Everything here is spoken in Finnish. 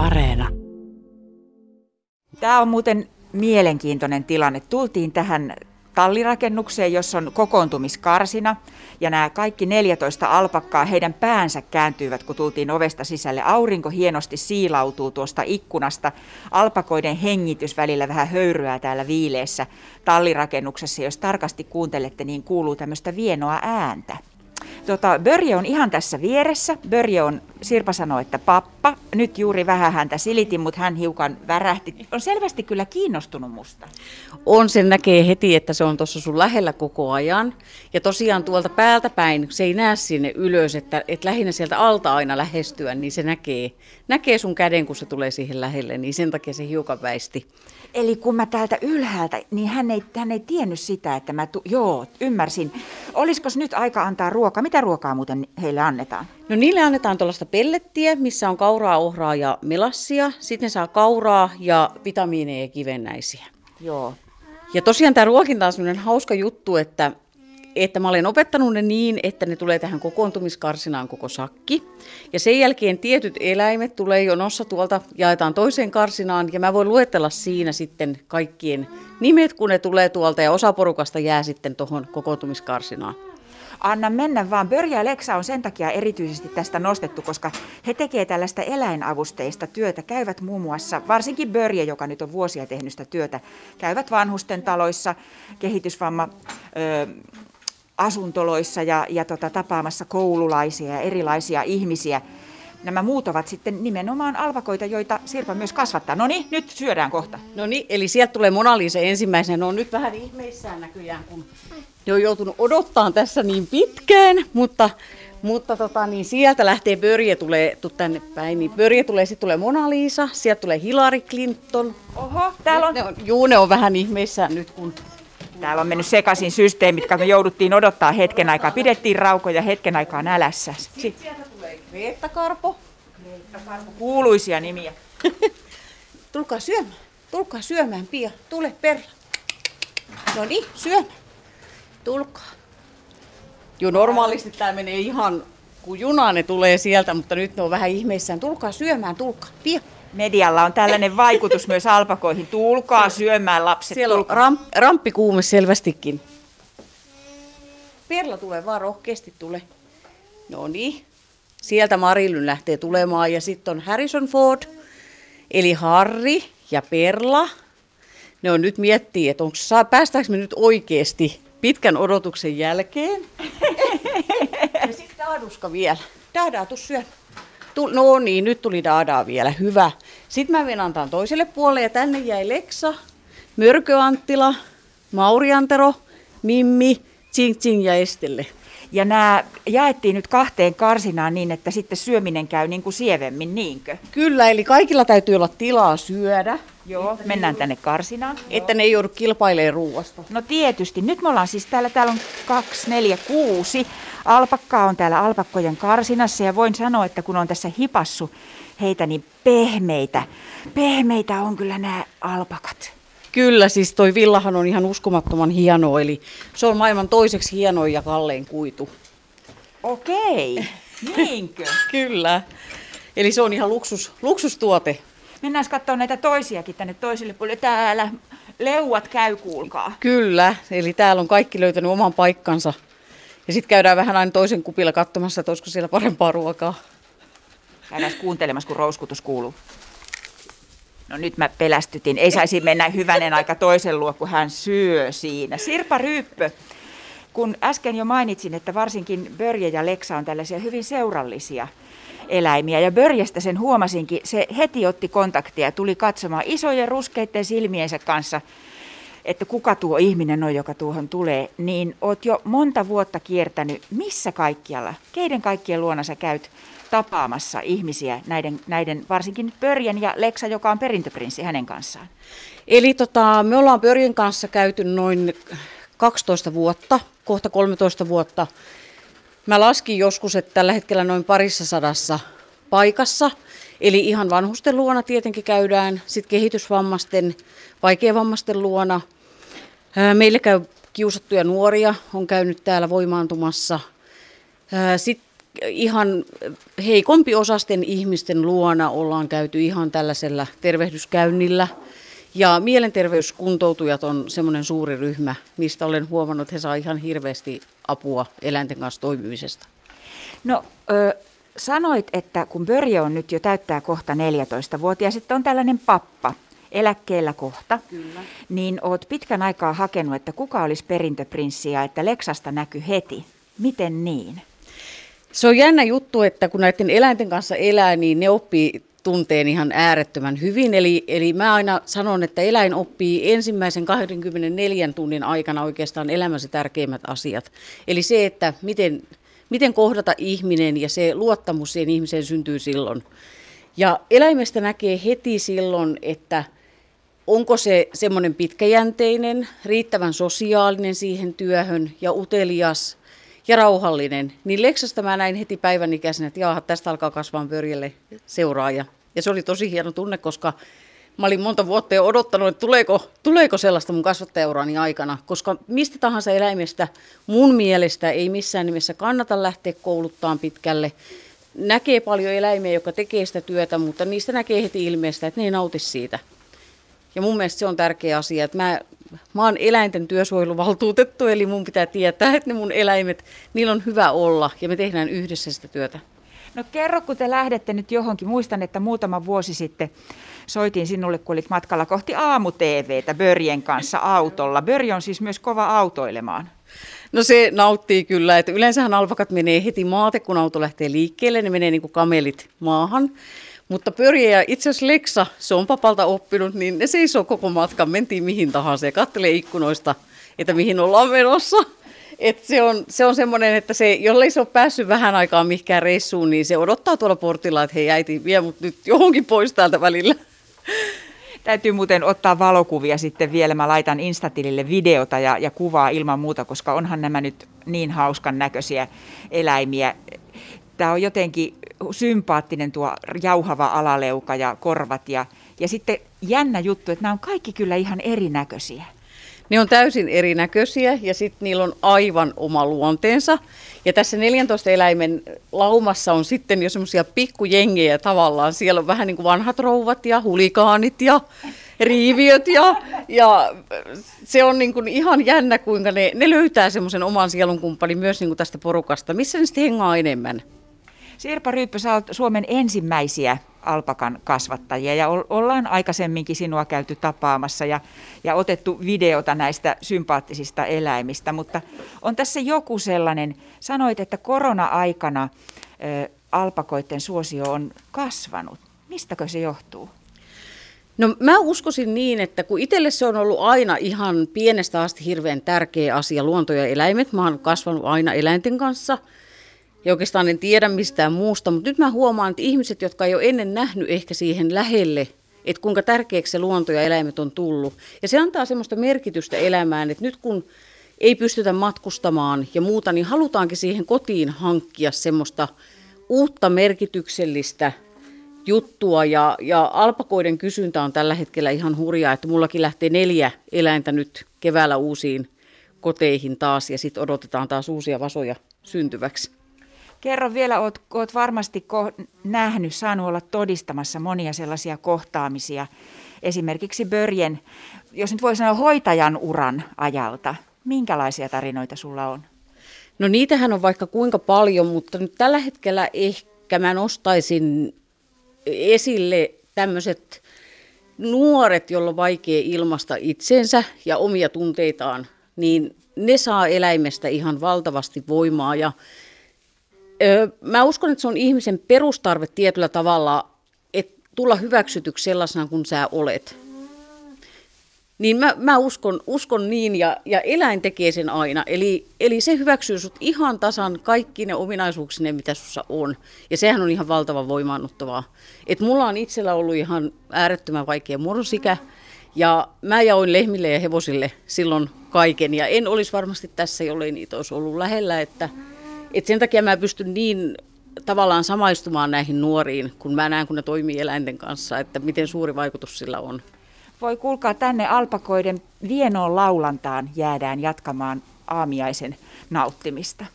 Areena. Tämä on muuten mielenkiintoinen tilanne. Tultiin tähän tallirakennukseen, jossa on kokoontumiskarsina. Ja nämä kaikki 14 alpakkaa, heidän päänsä kääntyivät, kun tultiin ovesta sisälle. Aurinko hienosti siilautuu tuosta ikkunasta. Alpakoiden hengitys välillä vähän höyryää täällä viileessä tallirakennuksessa. Jos tarkasti kuuntelette, niin kuuluu tämmöistä vienoa ääntä. Tota, Börje on ihan tässä vieressä. Börje on, Sirpa sanoi, että pappa. Nyt juuri vähän häntä silitin, mutta hän hiukan värähti. On selvästi kyllä kiinnostunut musta. On, sen näkee heti, että se on tuossa sun lähellä koko ajan. Ja tosiaan tuolta päältä päin, se ei näe sinne ylös, että, että lähinnä sieltä alta aina lähestyä, niin se näkee, näkee sun käden, kun se tulee siihen lähelle, niin sen takia se hiukan väisti. Eli kun mä täältä ylhäältä, niin hän ei, hän ei tiennyt sitä, että mä... Tu- Joo, ymmärsin. Olisiko nyt aika antaa ruokaa? Mitä ruokaa muuten heille annetaan? No niille annetaan tuollaista pellettiä, missä on kauraa, ohraa ja melassia. Sitten ne saa kauraa ja vitamiineja ja kivennäisiä. Joo. Ja tosiaan tämä ruokinta on sellainen hauska juttu, että että mä olen opettanut ne niin, että ne tulee tähän kokoontumiskarsinaan koko sakki. Ja sen jälkeen tietyt eläimet tulee jonossa tuolta, jaetaan toiseen karsinaan ja mä voin luettella siinä sitten kaikkien nimet, kun ne tulee tuolta ja osa porukasta jää sitten tuohon kokoontumiskarsinaan. Anna mennä vaan. Börjä ja Leksa on sen takia erityisesti tästä nostettu, koska he tekevät tällaista eläinavusteista työtä. Käyvät muun muassa, varsinkin Börje, joka nyt on vuosia tehnyt sitä työtä, käyvät vanhusten taloissa, kehitysvamma, ö, asuntoloissa ja, ja tota, tapaamassa koululaisia ja erilaisia ihmisiä. Nämä muut ovat sitten nimenomaan alvakoita, joita Sirpa myös kasvattaa. No niin, nyt syödään kohta. No niin, eli sieltä tulee Mona Lisa ensimmäisenä. Ne on nyt vähän ihmeissään näköjään, kun ne on joutunut odottaa tässä niin pitkään, mutta, mutta tota, niin sieltä lähtee Börje tulee tu, tänne päin. Niin Börje tulee, sitten tulee Mona Lisa, sieltä tulee Hillary Clinton. Oho, täällä on... Ne on juu, ne on vähän ihmeissään nyt, kun Täällä on mennyt sekaisin systeemit, kun me jouduttiin odottaa hetken aikaa. Pidettiin raukoja hetken aikaa nälässä. Sitten sieltä tulee Greta Karpo. Kuuluisia nimiä. Tulkaa syömään. Tulkaa syömään, Pia. Tule Perla. No niin, syömään. Tulkaa. Jo normaalisti tämä menee ihan kun juna ne tulee sieltä, mutta nyt ne on vähän ihmeissään. Tulkaa syömään, tulkaa. Pia. Medialla on tällainen vaikutus myös alpakoihin. Tulkaa syömään lapset. Siellä on ramp, ramppikuume selvästikin. Perla tulee vaan rohkeasti tule. No niin. Sieltä Marilyn lähtee tulemaan ja sitten on Harrison Ford, eli Harri ja Perla. Ne on nyt miettii, että onko, saa, päästäänkö me nyt oikeasti pitkän odotuksen jälkeen. ja sitten Daaduska vielä. Daadaa, tuu syö. No niin, nyt tuli Daadaa vielä. Hyvä. Sitten mä menen antaa toiselle puolelle ja tänne jäi Leksa, Mörkö Anttila, Mauri Antero, Mimmi, Tsing Tsing ja Estelle. Ja nämä jaettiin nyt kahteen karsinaan niin, että sitten syöminen käy niin kuin sievemmin, niinkö? Kyllä, eli kaikilla täytyy olla tilaa syödä. Joo, mennään tänne karsinaan. Että ne ei joudu kilpailemaan ruuasta. No tietysti. Nyt me ollaan siis täällä, täällä on kaksi, neljä, kuusi. Alpakkaa on täällä alpakkojen karsinassa ja voin sanoa, että kun on tässä hipassu heitä, niin pehmeitä. Pehmeitä on kyllä nämä alpakat. Kyllä, siis toi villahan on ihan uskomattoman hieno, eli se on maailman toiseksi hienoin ja kallein kuitu. Okei, niinkö? Kyllä. Eli se on ihan luksus, luksustuote. Mennään katsomaan näitä toisiakin tänne toiselle puolelle. Täällä leuat käy, kuulkaa. Kyllä, eli täällä on kaikki löytänyt oman paikkansa. Ja sitten käydään vähän aina toisen kupilla katsomassa, että olisiko siellä parempaa ruokaa. Käydään kuuntelemassa, kun rouskutus kuuluu. No nyt mä pelästytin. Ei saisi mennä hyvänen aika toisen luo, kun hän syö siinä. Sirpa Ryyppö, kun äsken jo mainitsin, että varsinkin Börje ja Leksa on tällaisia hyvin seurallisia eläimiä. Ja Börjestä sen huomasinkin, se heti otti kontaktia ja tuli katsomaan isojen ruskeiden silmiensä kanssa, että kuka tuo ihminen on, joka tuohon tulee. Niin oot jo monta vuotta kiertänyt, missä kaikkialla, keiden kaikkien luona sä käyt tapaamassa ihmisiä, näiden, näiden varsinkin Pörjen ja Leksa, joka on perintöprinssi hänen kanssaan? Eli tota, me ollaan Pörjen kanssa käyty noin 12 vuotta, kohta 13 vuotta. Mä laskin joskus, että tällä hetkellä noin parissa sadassa paikassa. Eli ihan vanhusten luona tietenkin käydään, sitten kehitysvammaisten, vaikeavammaisten luona. Meillä käy kiusattuja nuoria, on käynyt täällä voimaantumassa. Sitten ihan heikompi osasten ihmisten luona ollaan käyty ihan tällaisella tervehdyskäynnillä. Ja mielenterveyskuntoutujat on semmoinen suuri ryhmä, mistä olen huomannut, että he saavat ihan hirveästi apua eläinten kanssa toimimisesta. No, ö, sanoit, että kun Börje on nyt jo täyttää kohta 14-vuotias, sitten on tällainen pappa, eläkkeellä kohta, Kyllä. niin oot pitkän aikaa hakenut, että kuka olisi perintöprinssi ja että Leksasta näkyy heti. Miten niin? Se on jännä juttu, että kun näiden eläinten kanssa elää, niin ne oppii tunteen ihan äärettömän hyvin. Eli, eli mä aina sanon, että eläin oppii ensimmäisen 24 tunnin aikana oikeastaan elämänsä tärkeimmät asiat. Eli se, että miten, miten kohdata ihminen ja se luottamus siihen ihmiseen syntyy silloin. Ja eläimestä näkee heti silloin, että onko se semmoinen pitkäjänteinen, riittävän sosiaalinen siihen työhön ja utelias ja rauhallinen, niin Leksasta mä näin heti päivän ikäisenä, että jaaha, tästä alkaa kasvaa pörjelle seuraaja. Ja se oli tosi hieno tunne, koska mä olin monta vuotta jo odottanut, että tuleeko, tuleeko sellaista mun kasvattajaurani aikana, koska mistä tahansa eläimestä mun mielestä ei missään nimessä kannata lähteä kouluttaan pitkälle. Näkee paljon eläimiä, jotka tekee sitä työtä, mutta niistä näkee heti ilmeistä, että ne ei nauti siitä. Ja mun mielestä se on tärkeä asia, että mä, mä oon eläinten työsuojeluvaltuutettu, eli mun pitää tietää, että ne mun eläimet, niillä on hyvä olla ja me tehdään yhdessä sitä työtä. No kerro, kun te lähdette nyt johonkin. Muistan, että muutama vuosi sitten soitin sinulle, kun olit matkalla kohti aamu-TVtä Börjen kanssa autolla. Börje on siis myös kova autoilemaan. No se nauttii kyllä, että yleensähän alpakat menee heti maate, kun auto lähtee liikkeelle, ne menee niin kuin kamelit maahan. Mutta ja itse asiassa Leksa, se on papalta oppinut, niin ne seisoo koko matkan, mentiin mihin tahansa ja kattelee ikkunoista, että mihin ollaan menossa. Et se on, se on semmoinen, että se, jollei se ole päässyt vähän aikaa mihinkään reissuun, niin se odottaa tuolla portilla, että hei äiti, vie mut nyt johonkin pois täältä välillä. Täytyy muuten ottaa valokuvia sitten vielä. Mä laitan Instatilille videota ja, ja kuvaa ilman muuta, koska onhan nämä nyt niin hauskan näköisiä eläimiä. Tämä on jotenkin sympaattinen tuo jauhava alaleuka ja korvat ja, ja sitten jännä juttu, että nämä on kaikki kyllä ihan erinäköisiä. Ne on täysin erinäköisiä ja sitten niillä on aivan oma luonteensa. Ja tässä 14 eläimen laumassa on sitten jo semmoisia pikkujengejä tavallaan. Siellä on vähän niin kuin vanhat rouvat ja hulikaanit ja riiviöt ja, ja se on niin kuin ihan jännä, kuinka ne, ne löytää semmoisen oman sielunkumppanin myös niin kuin tästä porukasta. Missä ne sitten hengaa enemmän? Sirpa Ryyppö, sä olet Suomen ensimmäisiä alpakan kasvattajia ja ollaan aikaisemminkin sinua käyty tapaamassa ja, ja otettu videota näistä sympaattisista eläimistä, mutta on tässä joku sellainen, sanoit, että korona-aikana ä, alpakoiden suosio on kasvanut. Mistäkö se johtuu? No mä uskoisin niin, että kun itselle se on ollut aina ihan pienestä asti hirveän tärkeä asia, luonto ja eläimet. Mä oon kasvanut aina eläinten kanssa – ja oikeastaan en tiedä mistään muusta, mutta nyt mä huomaan, että ihmiset, jotka ei ole ennen nähnyt ehkä siihen lähelle, että kuinka tärkeäksi se luonto ja eläimet on tullut. Ja se antaa semmoista merkitystä elämään, että nyt kun ei pystytä matkustamaan ja muuta, niin halutaankin siihen kotiin hankkia semmoista uutta merkityksellistä juttua. Ja, ja alpakoiden kysyntä on tällä hetkellä ihan hurjaa, että mullakin lähtee neljä eläintä nyt keväällä uusiin koteihin taas ja sitten odotetaan taas uusia vasoja syntyväksi. Kerro vielä, oot, oot varmasti ko- nähnyt, saanut olla todistamassa monia sellaisia kohtaamisia, esimerkiksi Börjen, jos nyt voi sanoa hoitajan uran ajalta. Minkälaisia tarinoita sulla on? No niitähän on vaikka kuinka paljon, mutta nyt tällä hetkellä ehkä mä nostaisin esille tämmöiset nuoret, joilla on vaikea ilmasta itsensä ja omia tunteitaan, niin ne saa eläimestä ihan valtavasti voimaa ja Mä uskon, että se on ihmisen perustarve tietyllä tavalla, että tulla hyväksytyksi sellaisena kuin sä olet. Niin mä, mä uskon, uskon niin ja, ja eläin tekee sen aina. Eli, eli se hyväksyy sut ihan tasan kaikki ne ominaisuuksine, mitä sussa on. Ja sehän on ihan valtavan voimaannuttavaa. Et mulla on itsellä ollut ihan äärettömän vaikea murrosikä. Ja mä jaoin lehmille ja hevosille silloin kaiken. Ja en olisi varmasti tässä, jollei niitä olisi ollut lähellä. Että, et sen takia mä pystyn niin tavallaan samaistumaan näihin nuoriin, kun mä näen, kun ne toimii eläinten kanssa, että miten suuri vaikutus sillä on. Voi kuulkaa tänne alpakoiden vienoon laulantaan jäädään jatkamaan aamiaisen nauttimista.